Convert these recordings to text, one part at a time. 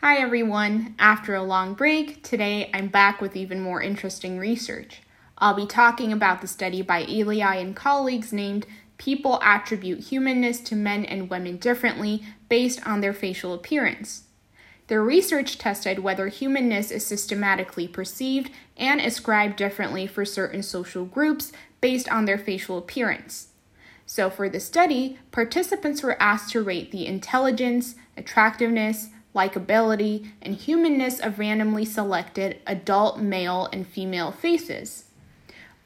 Hi everyone! After a long break, today I'm back with even more interesting research. I'll be talking about the study by Alaei and colleagues named People Attribute Humanness to Men and Women Differently Based on Their Facial Appearance. Their research tested whether humanness is systematically perceived and ascribed differently for certain social groups based on their facial appearance. So, for the study, participants were asked to rate the intelligence, attractiveness, likability, and humanness of randomly selected adult male and female faces.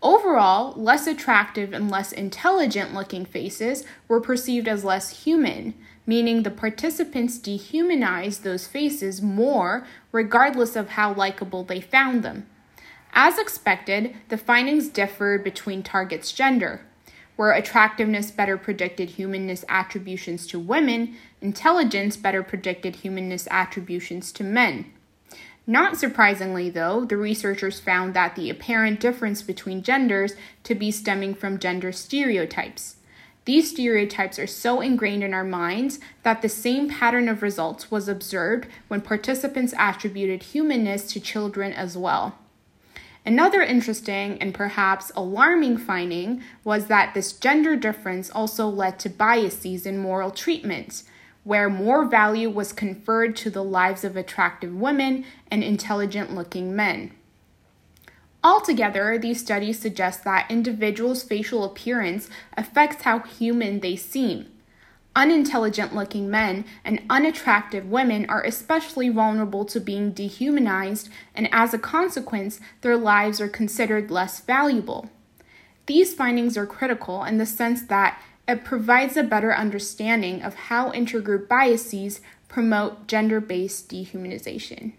Overall, less attractive and less intelligent looking faces were perceived as less human, meaning the participants dehumanized those faces more regardless of how likable they found them. As expected, the findings differed between targets' gender. Where attractiveness better predicted humanness attributions to women, intelligence better predicted humanness attributions to men. Not surprisingly, though, the researchers found that the apparent difference between genders to be stemming from gender stereotypes. These stereotypes are so ingrained in our minds that the same pattern of results was observed when participants attributed humanness to children as well. Another interesting and perhaps alarming finding was that this gender difference also led to biases in moral treatment, where more value was conferred to the lives of attractive women and intelligent looking men. Altogether, these studies suggest that individuals' facial appearance affects how human they seem. Unintelligent looking men and unattractive women are especially vulnerable to being dehumanized, and as a consequence, their lives are considered less valuable. These findings are critical in the sense that it provides a better understanding of how intergroup biases promote gender based dehumanization.